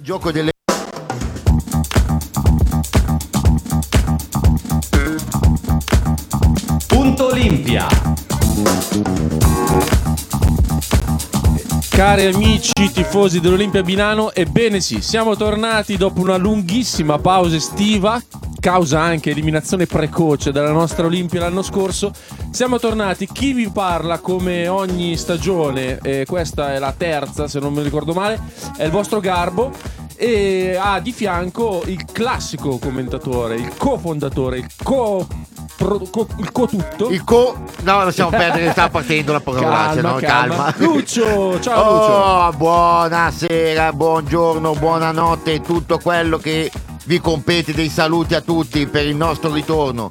Il gioco delle Punto Olimpia. Cari amici tifosi dell'Olimpia Binano, ebbene sì, siamo tornati dopo una lunghissima pausa estiva, causa anche eliminazione precoce dalla nostra Olimpia l'anno scorso. Siamo tornati, chi vi parla come ogni stagione, e questa è la terza se non mi ricordo male, è il vostro Garbo e ha di fianco il classico commentatore, il cofondatore, il co... pro- co- il co tutto. Il co... No, lasciamo perdere, sta partendo la parolaccia, Calma, no? calma. Lucio, ciao Lucio. Oh, buonasera, buongiorno, buonanotte, tutto quello che vi compete dei saluti a tutti per il nostro ritorno.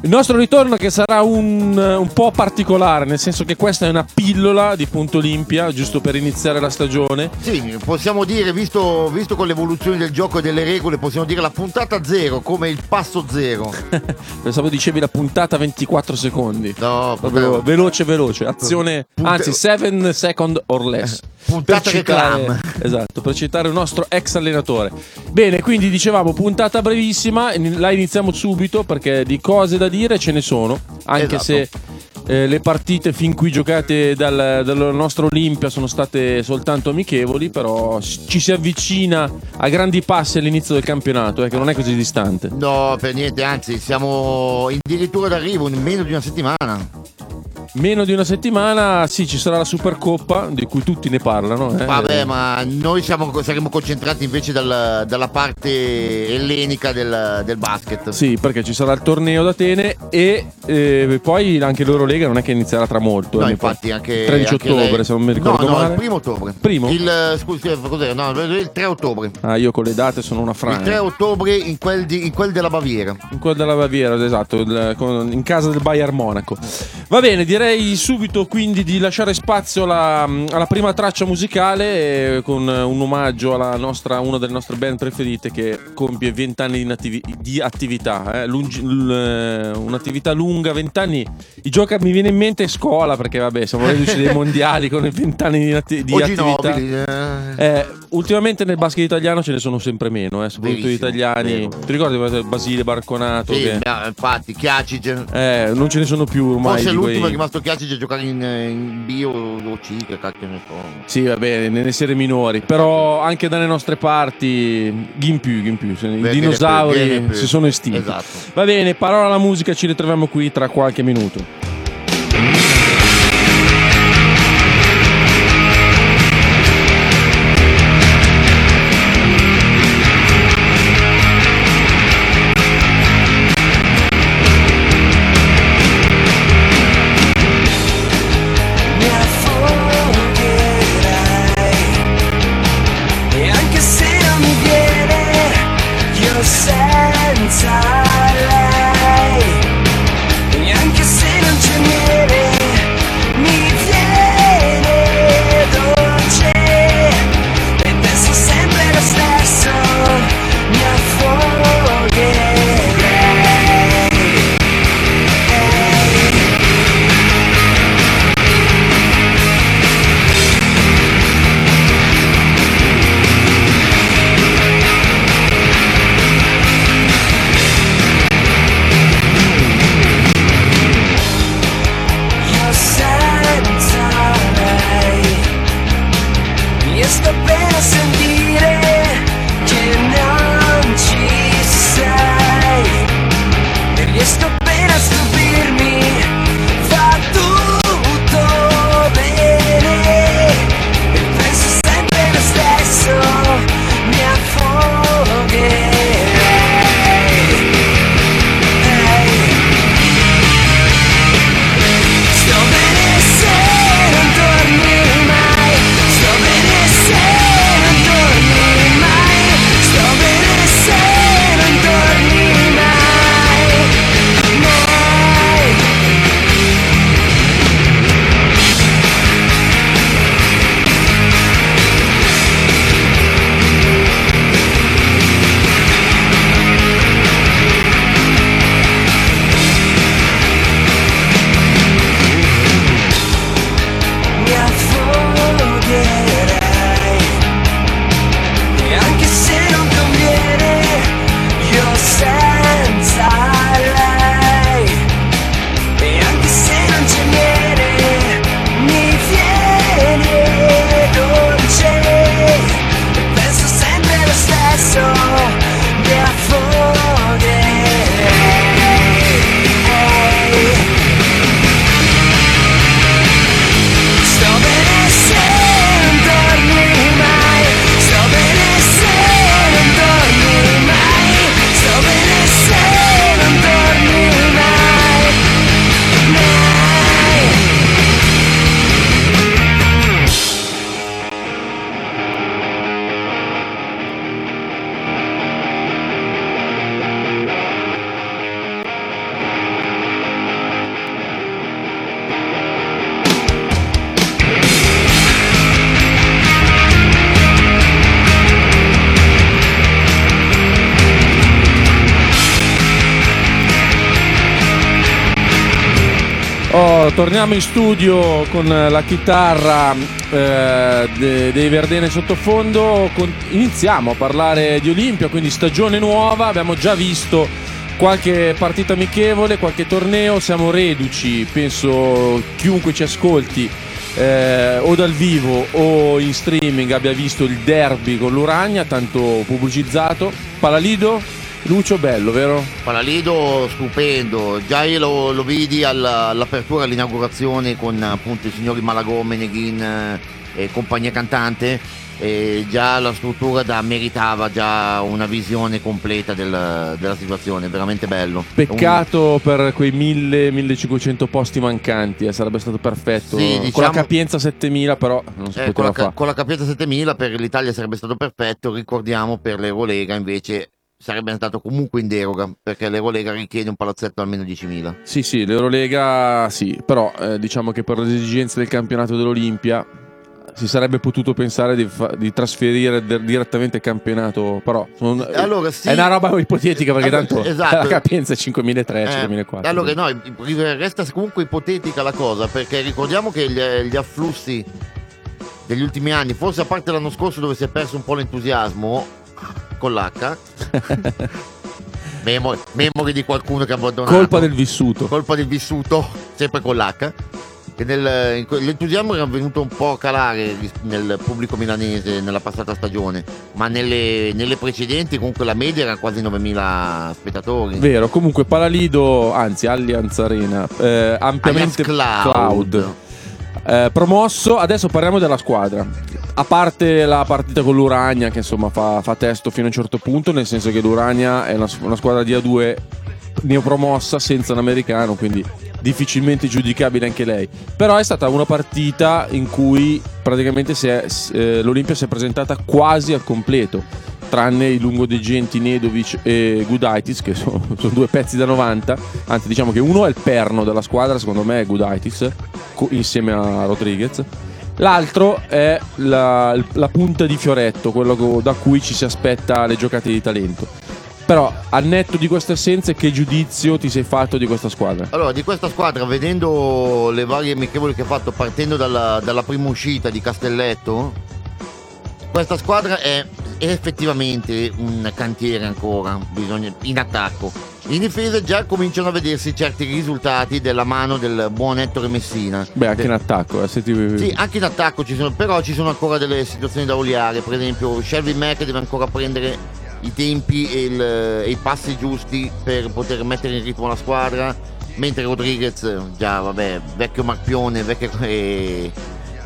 Il nostro ritorno che sarà un, un po' particolare, nel senso che questa è una pillola di Punto Olimpia, giusto per iniziare la stagione. Sì, possiamo dire, visto, visto con l'evoluzione del gioco e delle regole, possiamo dire la puntata zero, come il passo zero. Pensavo dicevi la puntata 24 secondi. No, Proprio proprio veloce, veloce, azione, Punta- anzi 7 second or less. Puntata Per citare- reclam. Esatto, per citare il nostro ex allenatore. Bene, quindi dicevamo puntata brevissima, la iniziamo subito perché di cose da dire ce ne sono, anche Esatto. se eh, le partite fin qui giocate dal, dalla nostra Olimpia sono state soltanto amichevoli, però ci si avvicina a grandi passi all'inizio del campionato, eh, che non è così distante. No, per niente, anzi, siamo addirittura d'arrivo in meno di una settimana. Meno di una settimana, sì, ci sarà la Supercoppa, di cui tutti ne parlano. eh. Vabbè, ma noi siamo- saremo concentrati invece dal- dalla parte ellenica del, del basket. Sì, perché ci sarà il torneo d'Atene e eh, poi anche l'Eurolega non è che inizierà tra molto. No, eh, infatti anche 13 anche ottobre, lei- se non mi ricordo no, no, male. il primo ottobre. Primo? Il scusi, cos'è? No, il 3 ottobre. Ah, io con le date sono una Il 3 frana. ottobre in quel, di- in quel della Baviera. In quella della Baviera, esatto, il- con- in casa del Bayern Monaco. Va bene, direi subito quindi di lasciare spazio alla, alla prima traccia musicale eh, con un omaggio alla nostra, una delle nostre band preferite che compie 20 anni di, nativi- di attività. eh, lungi- l- eh, un'attività lunga, 20 anni. I giochi mi viene in mente scuola perché vabbè, siamo reduci dei mondiali con i 20 anni di, nati- di attività. Eh. Eh, ultimamente nel basket italiano ce ne sono sempre meno, eh, soprattutto gli italiani. vero. Ti ricordi Basile Barconato? Sì, che- infatti, Chiacic. eh, non ce ne sono più ormai. Forse l'ultimo quei- è rimasto Chiacic a giocare in, in bio o C, che cacchio ne so. Sì, va bene, nelle serie minori. Però anche dalle nostre parti, Gimpiù, Gimpiù. I Viene dinosauri più, viene più. si sono estinti. Esatto. Va bene, parola alla musica, ci ritroviamo qui tra qualche minuto. Allora, torniamo in studio con la chitarra eh, de- dei Verdene sottofondo. Con- iniziamo a parlare di Olimpia, quindi stagione nuova. Abbiamo già visto qualche partita amichevole, qualche torneo. Siamo reduci, penso chiunque ci ascolti eh, o dal vivo o in streaming abbia visto il derby con l'Uragna, tanto pubblicizzato. Palalido, Lucio Bello, vero? Palalido stupendo, già io lo, lo vidi alla- all'apertura, all'inaugurazione con appunto i signori Malagome, Neghin eh, e compagnia cantante e già la struttura da meritava già una visione completa del- della situazione, veramente bello. Peccato per quei 1000-1500 posti mancanti, eh, sarebbe stato perfetto. Sì, Con la diciamo- capienza 7000 però non si Eh, con, la, fare. con la capienza 7000 per l'Italia sarebbe stato perfetto, ricordiamo per l'Eurolega invece sarebbe andato comunque in deroga perché l'Eurolega richiede un palazzetto almeno 10.000. Sì, sì, l'Eurolega sì, però eh, diciamo che per le esigenze del campionato dell'Olimpia si sarebbe potuto pensare di, fa- di trasferire de- direttamente il campionato, però son- Allora, sì. è una roba ipotetica perché Allora, tanto esatto. la capienza è 5300, Eh, 5400. allora no, resta comunque ipotetica la cosa perché ricordiamo che gli, gli afflussi degli ultimi anni, forse a parte l'anno scorso dove si è perso un po' l'entusiasmo con l'H, memo- memoria di qualcuno che ha abbandonato. Colpa del vissuto. colpa del vissuto, sempre con l'H. Che nel- in l'entusiasmo era venuto un po' a calare nel pubblico milanese nella passata stagione, ma nelle, nelle precedenti comunque la media era quasi 9.000 spettatori. Vero, comunque Palalido, anzi Allianz Arena, eh, ampiamente Allianz Cloud. Eh, promosso, adesso parliamo della squadra. A parte la partita con l'Uragna, che insomma fa, fa testo fino a un certo punto, nel senso che l'Uragna è una, una squadra di A2 neopromossa senza un americano, quindi difficilmente giudicabile anche lei. Però è stata una partita in cui praticamente si è- eh, l'Olimpia si è presentata quasi al completo, tranne i lungodegenti Nedovic e Gudaitis, che sono, sono due pezzi da 90. Anzi, diciamo che uno è il perno della squadra, secondo me è Gudaitis, co- insieme a Rodriguez. L'altro è la, la punta di Fioretto, quello da cui ci si aspetta le giocate di talento. Però, al netto di queste assenze, che giudizio ti sei fatto di questa squadra? Allora, di questa squadra, vedendo le varie amichevoli che ha fatto partendo dalla, dalla prima uscita di Castelletto, questa squadra è, è effettivamente un cantiere ancora, bisogna- in attacco. In difesa già cominciano a vedersi certi risultati della mano del buon Ettore Messina. Beh, anche De- in attacco, eh, ti- Sì, anche in attacco ci sono, però ci sono ancora delle situazioni da oliare. Per esempio, Shelby Mack deve ancora prendere i tempi e, il- e i passi giusti per poter mettere in ritmo la squadra. Mentre Rodriguez, già vabbè, vecchio marpione, vecchio e,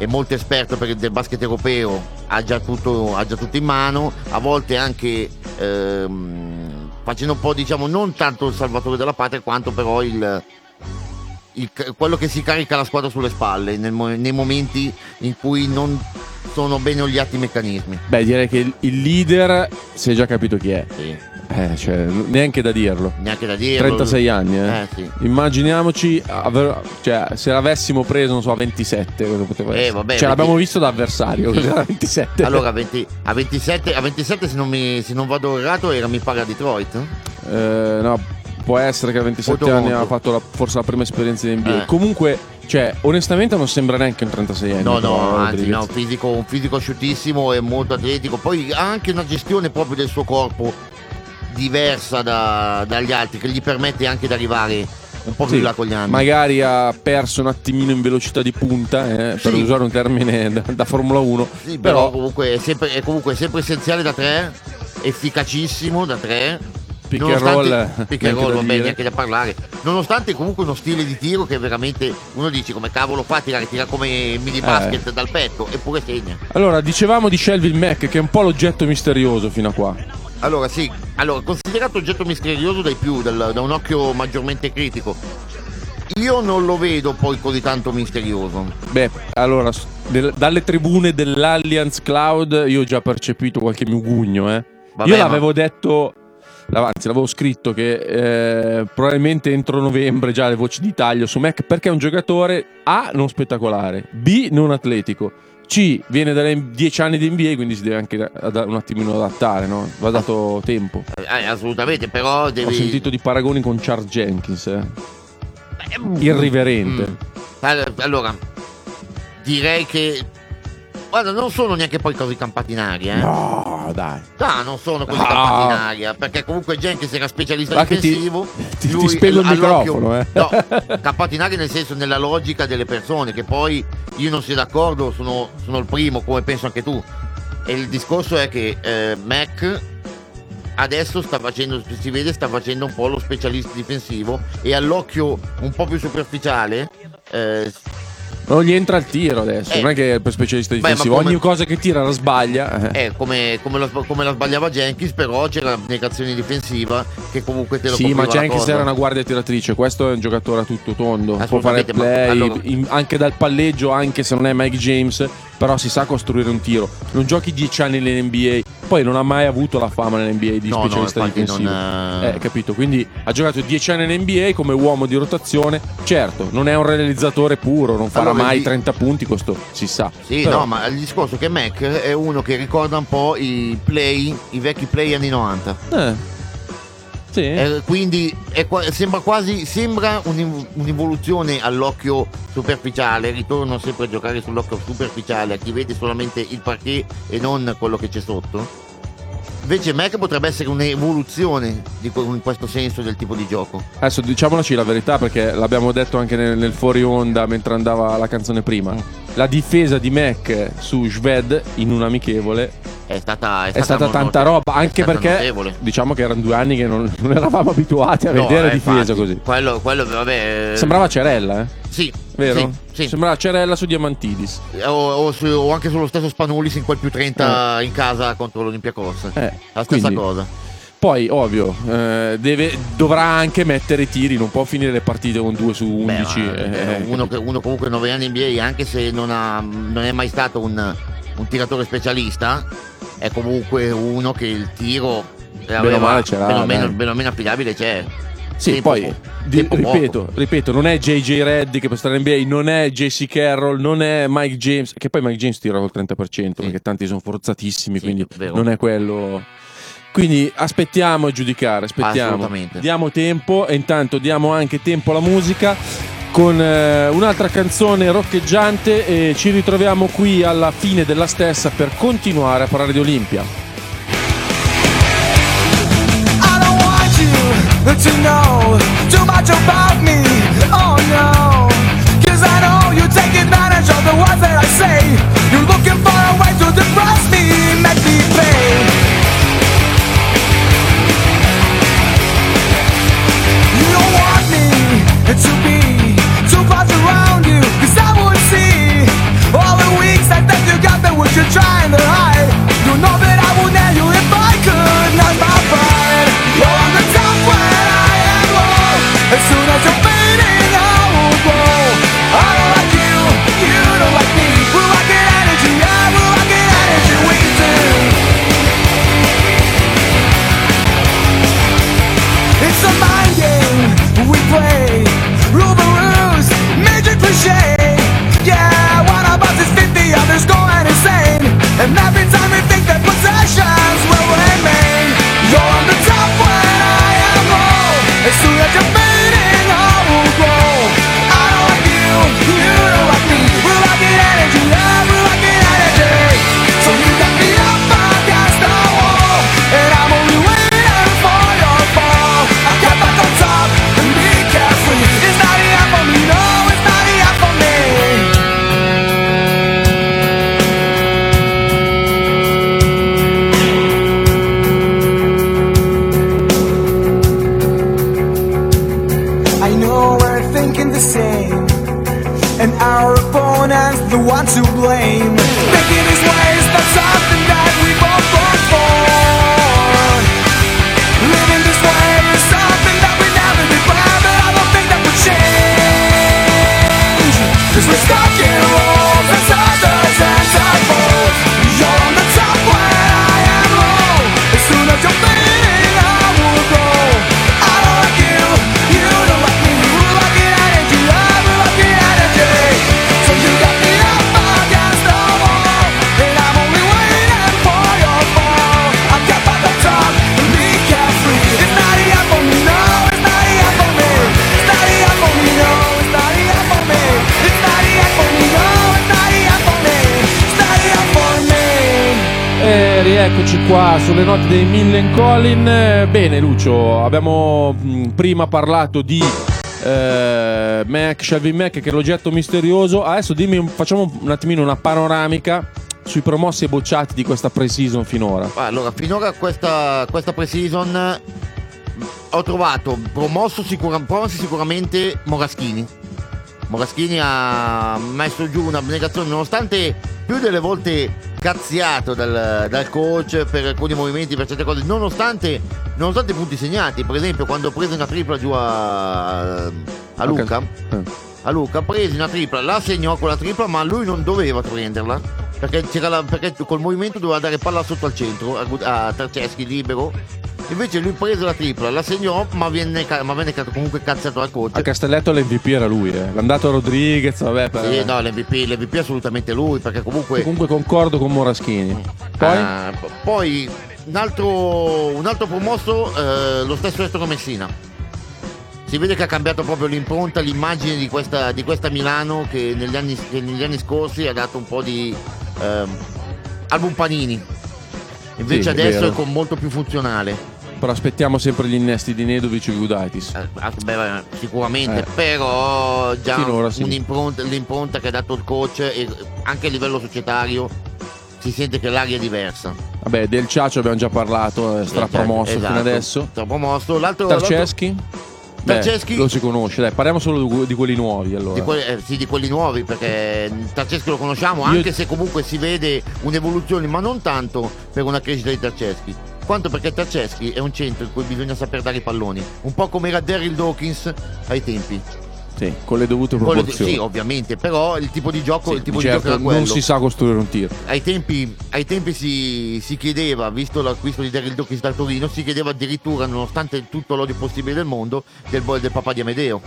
e molto esperto per il del basket europeo, ha già tutto, ha già tutto in mano. A volte anche ehm, facendo un po', diciamo, non tanto il salvatore della patria, quanto però il, il- quello che si carica la squadra sulle spalle nel nei momenti in cui non sono bene oliati i meccanismi. Beh, direi che il- il leader si è già capito chi è. Sì, Eh, cioè, neanche da dirlo. neanche da dire. 36 anni, eh. Eh, sì. Immaginiamoci, aver- cioè, se l'avessimo preso, non so, a 27, cosa poteva Eh, essere? vabbè, cioè, venti- l'abbiamo visto da avversario, a 27. Allora, a, 20 a 27, a 27 se, non mi, se non vado errato, era mi paga Detroit. Eh, no, può essere che a 27 Molto anni ha fatto la- forse la prima esperienza in NBA. Eh. Comunque, cioè, onestamente non sembra neanche un 36 anni. No, no, anzi, no, fisico, un fisico asciuttissimo e molto atletico. Poi ha anche una gestione proprio del suo corpo diversa da- dagli altri, che gli permette anche di arrivare un po' più Sì, in là con gli anni. Magari ha perso un attimino in velocità di punta, eh, per Sì. usare un termine da, da Formula 1. Sì, però, però comunque, è sempre, è comunque sempre essenziale da tre, efficacissimo da tre. Pick and roll, pick and neanche roll, da vabbè, neanche da parlare. Nonostante comunque uno stile di tiro che veramente uno dice come cavolo fa a tirare, tira come mini Eh. basket dal petto, eppure segna. Allora, dicevamo di Shelvin Mac, che è un po' l'oggetto misterioso fino a qua. Allora, sì, allora, considerato oggetto misterioso dai più, dal- da un occhio maggiormente critico. Io non lo vedo poi così tanto misterioso. Beh, allora, del- dalle tribune dell'Allianz Cloud io ho già percepito qualche mugugno, eh. Vabbè, io ma- l'avevo detto, anzi l'avevo scritto che eh, probabilmente entro novembre già le voci di taglio su Mac perché è un giocatore A non spettacolare, B non atletico, C viene dai 10 anni di NBA quindi si deve anche un attimino adattare, no? Va dato tempo. Eh, assolutamente, però devi... Ho sentito di paragoni con Charles Jenkins, eh. Eh, irriverente. Mm. All- Allora, direi che. Guarda, non sono neanche poi così campati in aria, eh. No, dai. No, non sono così No. campati in aria, perché comunque Jenkins era specialista ti- difensivo. ti- ti lui spego il microfono, eh. No, campati in aria nel senso nella logica delle persone, che poi io non sia d'accordo, sono, sono il primo, come penso anche tu. E il discorso è che eh, Mac adesso sta facendo, si vede, sta facendo un po' lo specialista difensivo e all'occhio un po' più superficiale eh, Non gli entra il tiro adesso. Eh. Non è che è per specialista Beh, difensivo. come- Ogni cosa che tira la sbaglia. eh. come, come la, come la sbagliava Jenkins, però c'era l'abnegazione difensiva che comunque te lo Sì, ma la Jenkins cosa. era una guardia tiratrice. Questo è un giocatore a tutto tondo. Può fare Assolutamente, ma play allora- in- anche dal palleggio, anche se non è Mike James. Però si sa costruire un tiro. Non giochi 10 anni nell'NBA. Poi non ha mai avuto la fama nell'NBA di No, no, specialista infatti difensivo. non, eh, Eh, capito? Quindi ha giocato 10 anni nell'NBA come uomo di rotazione. Certo, non è un realizzatore puro, non farà Allora, mai di- 30 punti, questo si sa. Sì, Però- no, ma il discorso è che Mac è uno che ricorda un po' i play, i vecchi play anni 90. Eh. Sì. Eh, quindi è sembra quasi sembra un'in- un'involuzione all'occhio superficiale. Ritorno sempre a giocare sull'occhio superficiale a chi vede solamente il parquet e non quello che c'è sotto. Invece Mac potrebbe essere un'evoluzione in questo senso del tipo di gioco. Adesso diciamoci la verità perché l'abbiamo detto anche nel, nel fuori onda mentre andava la canzone prima. La difesa di Mac su Sved in un amichevole È stata, è stata molto- tanta roba, è anche stata perché notevole. diciamo che erano due anni che non, non eravamo abituati a No, vedere eh, difesa infatti, così. Quello, quello vabbè. Sembrava Cerella, eh? Sì, Vero? Sì, sì. Sembrava Cerella su Diamantidis. O, o su- o anche sullo stesso Spanulis in quel più 30 in casa contro l'Olympiacos. Eh, La stessa quindi- cosa. Poi, ovvio, eh, deve- dovrà anche mettere i tiri, non può finire le partite con 2 su Beh, 11. ma, eh, eh, uno, uno comunque 9 anni in NBA, anche se non, ha- non è mai stato un, un tiratore specialista, è comunque uno che il tiro aveva, male ce l'ha, meno, meno, meno meno affidabile c'è. Sì, Tempo poi po- di- ripeto, ripeto, non è JJ Reddy che può stare in NBA, non è JC Carroll, non è Mike James, che poi Mike James tira col 30%, perché tanti sono forzatissimi, Sì, quindi vero. non è quello. Quindi aspettiamo a giudicare, aspettiamo. Diamo tempo e intanto diamo anche tempo alla musica con eh, un'altra canzone roccheggiante e ci ritroviamo qui alla fine della stessa per continuare a parlare di Olimpia. I don't want you to know too much about me. Trying to qua sulle note dei Millencolin. Eh, Bene, Lucio, abbiamo prima parlato di eh, Mac, Shelby Mac, che è l'oggetto misterioso. Adesso dimmi, facciamo un attimino una panoramica sui promossi e bocciati di questa pre-season finora. Allora, finora questa, questa pre-season ho trovato promosso sicura- promossi sicuramente Moraschini. Moraschini ha messo giù un'abnegazione nonostante più delle volte cazziato dal, dal coach per alcuni movimenti, per certe cose, nonostante, nonostante i punti segnati. Per esempio, quando ho preso una tripla giù a, a Luca, Eh. a Luca, presi una tripla, la segnò con la tripla, ma lui non doveva prenderla. Perché, c'era la- perché col movimento doveva dare palla sotto al centro, a, a Tarceschi libero. Invece lui prese la tripla, la segnò, ma venne, ma venne comunque cazzato dal coach. A Castelletto l'MVP era lui, eh. L'andato a Rodriguez, vabbè. Per... Sì, no, l'MVP, l'MVP è assolutamente lui, perché comunque. Comunque concordo con Moraschini. Poi? Ah, poi un altro, un altro promosso, eh, lo stesso Ettore Messina. Si vede che ha cambiato proprio l'impronta, l'immagine di questa, di questa Milano che negli, anni, che negli anni scorsi ha dato un po' di ehm, album panini. Invece Sì, è adesso vero. è con molto più funzionale. Però aspettiamo sempre gli innesti di Nedovic e Gudaitis. Eh, ah, sicuramente, Eh. però già Finora sì. l'impronta che ha dato il coach anche a livello societario si sente che l'aria è diversa. Vabbè, del Ciaccio abbiamo già parlato, è strapromosso Esatto, fino adesso. Strapromosso. L'altro, Tarceschi? Beh, Tarceschi- lo si conosce, dai, parliamo solo di, quelli nuovi allora. di, quelli, eh, sì, di quelli nuovi perché Tarceschi lo conosciamo Io- anche se comunque si vede un'evoluzione ma non tanto per una crescita di Tarceschi quanto perché Tarceschi è un centro in cui bisogna saper dare i palloni un po' come era Daryl Dawkins ai tempi Sì, con le dovute proporzioni. sì ovviamente però il tipo di gioco, Sì, il tipo di di certo gioco era quello non si sa costruire un tiro. ai tempi, ai tempi si, si chiedeva, visto l'acquisto di Daryl Dawkins da Torino, si chiedeva addirittura, nonostante tutto l'odio possibile del mondo, del, del papà di Amedeo.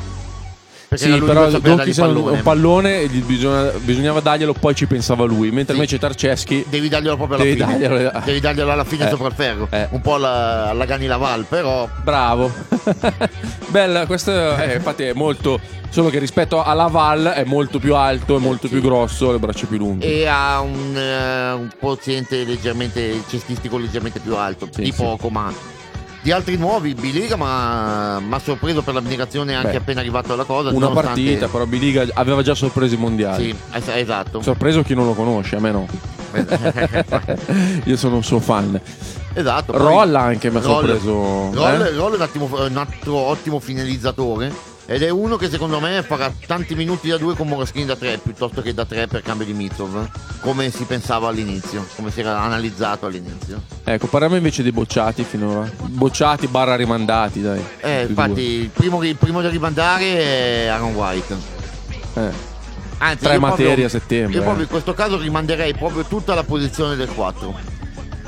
Perché Sì, però un, pallone. un pallone e bisogna- bisognava darglielo, poi ci pensava lui. Mentre Sì. invece Tarceschi Devi darglielo proprio alla Devi fine. darglielo- Devi darglielo alla fine Eh. sopra il ferro. Eh. Un po' alla, alla Gani Laval, però. Bravo. Bella, questo è, infatti è molto. Solo che rispetto alla Val è molto più alto, è molto Sì. più grosso, le braccia più lunghe. E ha un, eh, un quoziente leggermente cestistico leggermente più alto. Sì, di poco, ma. Di altri nuovi, Biliga mi ha sorpreso per l'abnegazione anche Beh, appena arrivato alla cosa. Una nonostante- partita, però Biliga aveva già sorpreso i mondiali. Sì, es- esatto. Sorpreso chi non lo conosce, a me no. Io sono un suo fan. esatto. Roll anche mi ha sorpreso. Roll, eh? Roll è un, attimo- un altro ottimo finalizzatore. Ed è uno che secondo me farà tanti minuti da due con Moraschini da tre piuttosto che da tre per cambio di Mitov. Come si pensava all'inizio, come si era analizzato all'inizio. Ecco, parliamo invece dei bocciati finora. Bocciati barra rimandati, dai. Eh, infatti, il primo, il primo da rimandare è Aaron White. Eh. Anzi, Tre materie proprio- a settembre, Io proprio eh. in questo caso rimanderei proprio tutta la posizione del 4.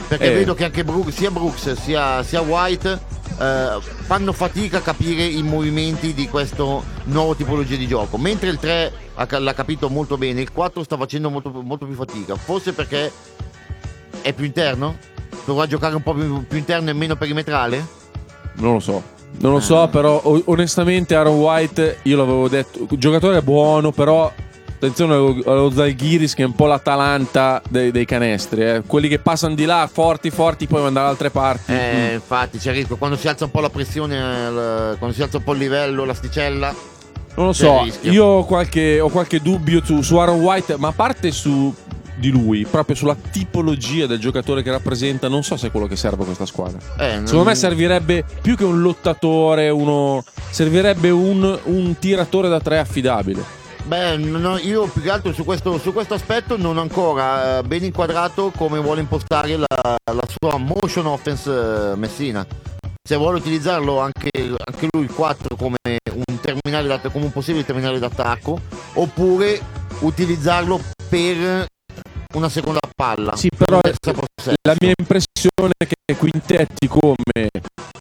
Perché Eh. vedo che anche Brooks- sia Brooks sia, sia White eh, fanno fatica a capire i movimenti di questo nuovo tipologia di gioco. Mentre il 3 ha ca- l'ha capito molto bene, il 4 sta facendo molto, molto più fatica. Forse perché è più interno? Dovrà giocare un po' più, più interno e meno perimetrale? Non lo so. Non lo Ah. so, però o- onestamente Aaron White, io l'avevo detto, giocatore buono, però attenzione allo, Zalgiris che è un po' l'Atalanta dei, dei canestri, eh. quelli che passano di là forti forti poi vanno da altre parti. Eh, infatti c'è il rischio. Quando si alza un po' la pressione, quando si alza un po' il livello, l'asticella, Non lo so, io ho qualche, ho qualche dubbio su, su Aaron White, ma a parte su di lui, proprio sulla tipologia del giocatore che rappresenta, non so se è quello che serve a questa squadra. eh, Secondo non- me servirebbe più che un lottatore, uno servirebbe un, un tiratore da tre affidabile. Beh, no, io più che altro su questo, su questo aspetto non ho ancora eh, ben inquadrato come vuole impostare la, la sua motion offense eh, Messina. Se vuole utilizzarlo anche, anche lui il 4 come un, terminale come un possibile terminale d'attacco oppure utilizzarlo per una seconda palla. Sì, però la mia impressione è che quintetti come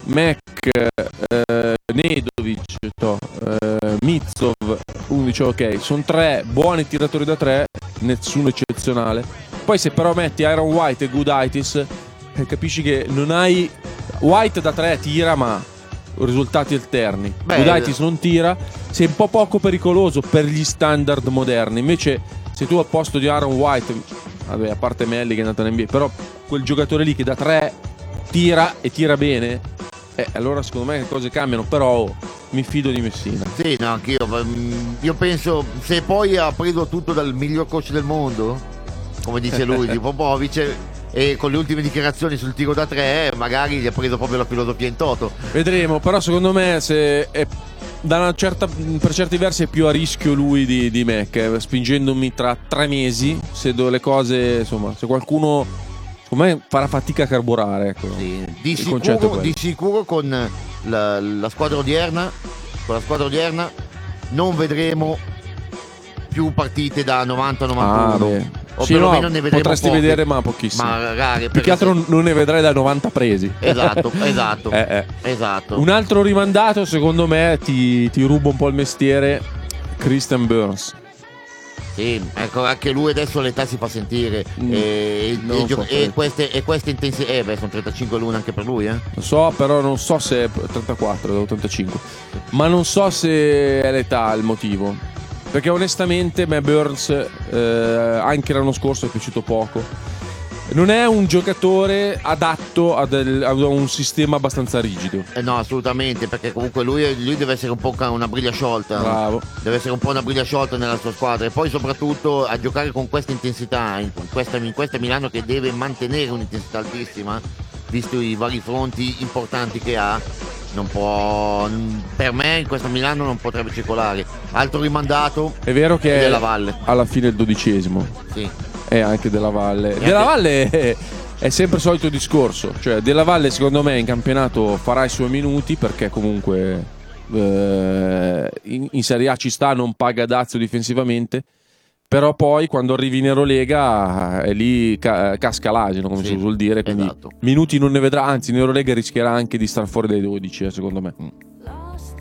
Mac, eh, Nedovic, to, eh, Mitsov, uno dice ok, sono tre buoni tiratori da tre, nessuno eccezionale. Poi se però metti Iron White e Gooditis, eh, capisci che non hai... White da tre tira ma risultati alterni. Gooditis non tira, sei un po' poco pericoloso per gli standard moderni. Invece se tu al posto di Aaron White, vabbè, a parte Melli che è andato in NBA, però quel giocatore lì che da tre tira e tira bene, eh, allora secondo me le cose cambiano, però mi fido di Messina. Sì, no, anch'io. mm, Io penso, se poi ha preso tutto dal miglior coach del mondo, come dice lui, di Popovic, e con le ultime dichiarazioni sul tiro da tre, magari gli ha preso proprio la filosofia in toto. Vedremo, però secondo me se è da una certa, per certi versi è più a rischio lui di, di me, che spingendomi tra tre mesi, se do le cose, insomma, se qualcuno secondo me farà fatica a carburare, ecco. Sì, di, sicuro, di sicuro con la, la squadra odierna, con la squadra odierna non vedremo più partite da 90-91. Ah, beh. o Sì, no, ne potresti poche. vedere, ma pochissime. Ma rare, Più che altro non ne vedrai da 90 presi. Esatto, esatto. Eh, eh. esatto. Un altro rimandato, secondo me, ti, ti ruba un po' il mestiere. Christian Burns. Sì, ecco, anche lui adesso l'età si fa sentire. Mm, e, non e so gio- e queste, e queste intensità. Eh, beh, sono 35 l'una anche per lui, eh. Lo so, però non so se è 34, da 85. Ma non so se è l'età il motivo. Perché onestamente me Burns eh, anche l'anno scorso è piaciuto poco. Non è un giocatore adatto a, del- a un sistema abbastanza rigido. Eh, no, assolutamente, perché comunque lui, lui deve essere un po' una briglia sciolta. Bravo. Deve essere un po' una briglia sciolta nella sua squadra. E poi soprattutto a giocare con questa intensità, in questa, in questa Milano che deve mantenere un'intensità altissima, visto i vari fronti importanti che ha. Non può. Per me in questa Milano non potrebbe circolare. Altro rimandato È vero che della è Valle. alla fine il dodicesimo. Sì. È anche della Valle. anche- Della Valle è, è sempre il solito discorso. Cioè, Della Valle, secondo me, in campionato farà i suoi minuti perché comunque eh, in, in Serie A ci sta, non paga dazio difensivamente. Però poi quando arrivi in Eurolega è lì ca- casca l'asino, come Sì, si suol dire. Quindi esatto. minuti non ne vedrà, anzi, in Eurolega rischierà anche di star fuori dai 12, eh, secondo me. Lost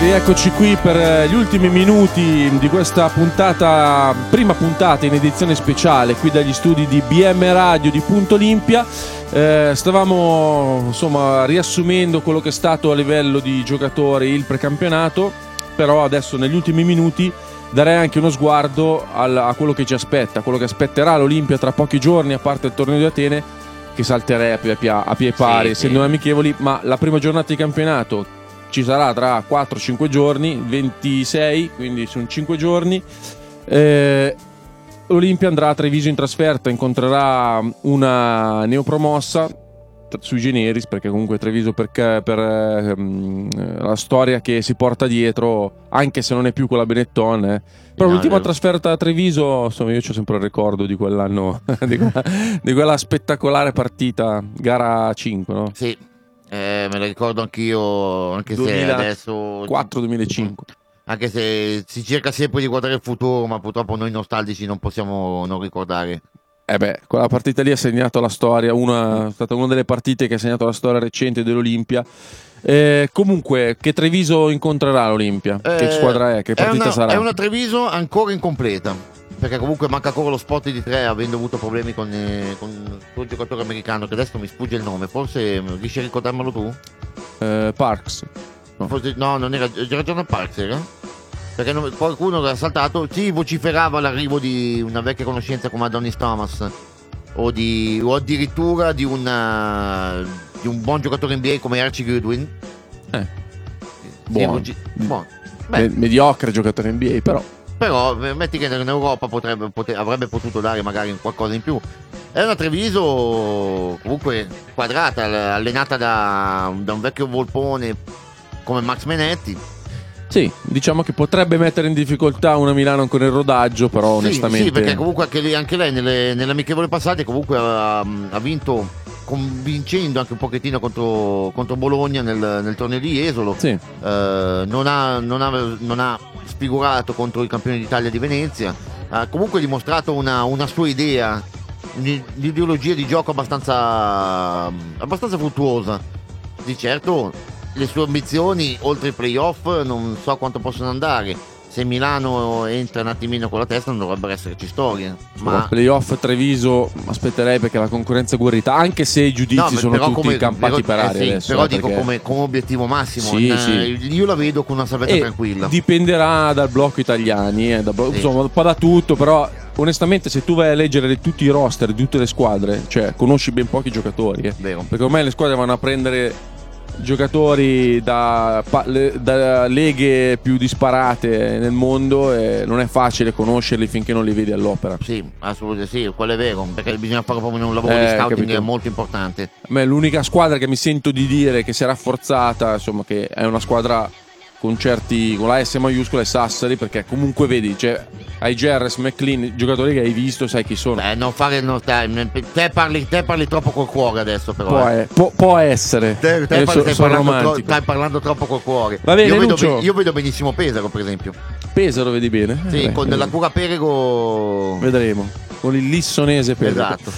rieccoci qui per eh, gli ultimi minuti di questa puntata, prima puntata in edizione speciale qui dagli studi di BM Radio di Punto Olimpia. Eh, stavamo insomma riassumendo quello che è stato a livello di giocatori il precampionato, però adesso negli ultimi minuti darei anche uno sguardo al- a quello che ci aspetta, quello che aspetterà l'Olimpia tra pochi giorni, a parte il torneo di Atene, che salterei a pie, a pie pari, Sì, essendo sì. amichevoli, ma la prima giornata di campionato ci sarà tra 4-5 giorni, 26, quindi sono 5 giorni. Eh, L'Olimpia andrà a Treviso in trasferta, incontrerà una neopromossa sui generis, perché comunque Treviso perché, per ehm, la storia che si porta dietro, anche se non è più quella Benetton. eh. Però No, l'ultima eh. trasferta a Treviso, insomma, io ho sempre il ricordo di quell'anno, di, quella, di quella spettacolare partita, gara 5, no? Sì, eh, me la ricordo anch'io, anche se 2004, adesso... 4-2005. Anche se si cerca sempre di guardare il futuro, ma purtroppo noi nostalgici non possiamo non ricordare. Eh beh, quella partita lì ha segnato la storia, una, è stata una delle partite che ha segnato la storia recente dell'Olimpia. Eh, comunque, che Treviso incontrerà l'Olimpia? che Eh, squadra è? Che partita una, sarà? È una Treviso ancora incompleta. Perché comunque manca ancora lo spot di tre, avendo avuto problemi con, eh, con quel giocatore americano che adesso mi sfugge il nome. Forse mm, riesci a ricordarmelo tu? Eh, Parks. No. Forse- no, non era. Jordan Parks, era? Perché non- qualcuno l'ha saltato. Si vociferava l'arrivo di una vecchia conoscenza come Adonis Thomas. O, di, o addirittura di, una, di un buon giocatore NBA come Archie Goodwin. Eh, buono. voci- buono. Beh, mediocre giocatore NBA, però. Però eh, metti che in Europa potrebbe, pote- avrebbe potuto dare magari qualcosa in più. È una Treviso comunque quadrata, allenata da, da un vecchio volpone come Max Menetti. Sì, diciamo che potrebbe mettere in difficoltà una Milano con il rodaggio, però Sì, onestamente. Sì, perché comunque anche lei, anche lei nelle, nelle amichevoli passate comunque ha, ha vinto convincendo anche un pochettino contro, contro Bologna nel, nel torneo di Jesolo. Sì, Eh, non, ha, non ha- non ha sfigurato contro i campioni d'Italia di Venezia. Ha comunque dimostrato una, una sua idea, un'i- un'ideologia di gioco abbastanza, abbastanza fruttuosa. Di certo le sue ambizioni oltre i playoff non so quanto possono andare. Se Milano entra un attimino con la testa non dovrebbero esserci storie. ma playoff Treviso aspetterei perché la concorrenza è guerrita, anche se i giudizi No, sono tutti come- campati però- per eh aria sì, adesso. Però eh, dico perché- come, come obiettivo massimo. Sì, in- sì. Io la vedo con una salvezza E tranquilla. dipenderà dal blocco italiani, eh, da blo- Sì. insomma, un po' da tutto, però onestamente se tu vai a leggere tutti i roster di tutte le squadre, cioè conosci ben pochi giocatori, eh. Perché ormai le squadre vanno a prendere giocatori da, da leghe più disparate nel mondo e non è facile conoscerli finché non li vedi all'opera. Sì, assolutamente sì, quello è vero, perché bisogna fare proprio un lavoro Eh, di scouting capito. molto importante. Me l'unica squadra che mi sento di dire che si è rafforzata, insomma, che è una squadra con certi con la S maiuscola è Sassari, perché comunque vedi, cioè, hai Gerres, McLean, giocatori che hai visto, sai chi sono. Beh, non fare no, dai, te, parli, te parli troppo col cuore adesso, però. Può, eh. può- può essere. Te, te parli- so- stai, parlando tro- stai parlando troppo col cuore. Va bene, io, vedo, io vedo benissimo Pesaro, per esempio. Pesaro vedi bene? Sì, Eh, con beh, la cura Perego. Vedremo. Con il lissonese Pesaro. Esatto.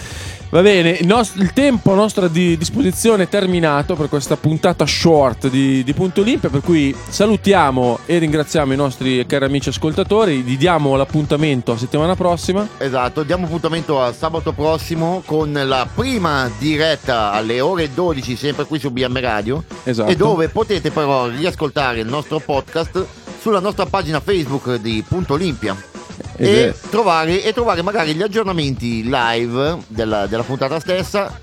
Va bene, il, nos- il tempo a nostra di- disposizione è terminato per questa puntata short di, di Punto Olimpia, per cui salutiamo e ringraziamo i nostri cari amici ascoltatori, gli diamo l'appuntamento a settimana prossima. Esatto, diamo appuntamento a sabato prossimo con la prima diretta alle ore 12, sempre qui su BM Radio. Esatto. E dove potete però riascoltare il nostro podcast sulla nostra pagina Facebook di Punto Olimpia. E trovare, e trovare magari gli aggiornamenti live della, della puntata stessa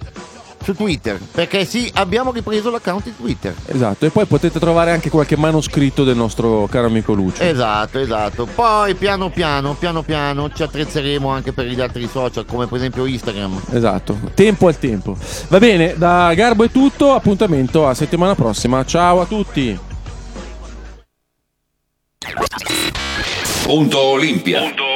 su Twitter. Perché sì, abbiamo ripreso l'account di Twitter. Esatto, e poi potete trovare anche qualche manoscritto del nostro caro amico Lucio. Esatto, esatto. Poi piano piano, piano piano ci attrezzeremo anche per gli altri social, come per esempio Instagram. Esatto, tempo al tempo. Va bene, da Garbo è tutto, appuntamento a settimana prossima. Ciao a tutti. Punto Olimpia.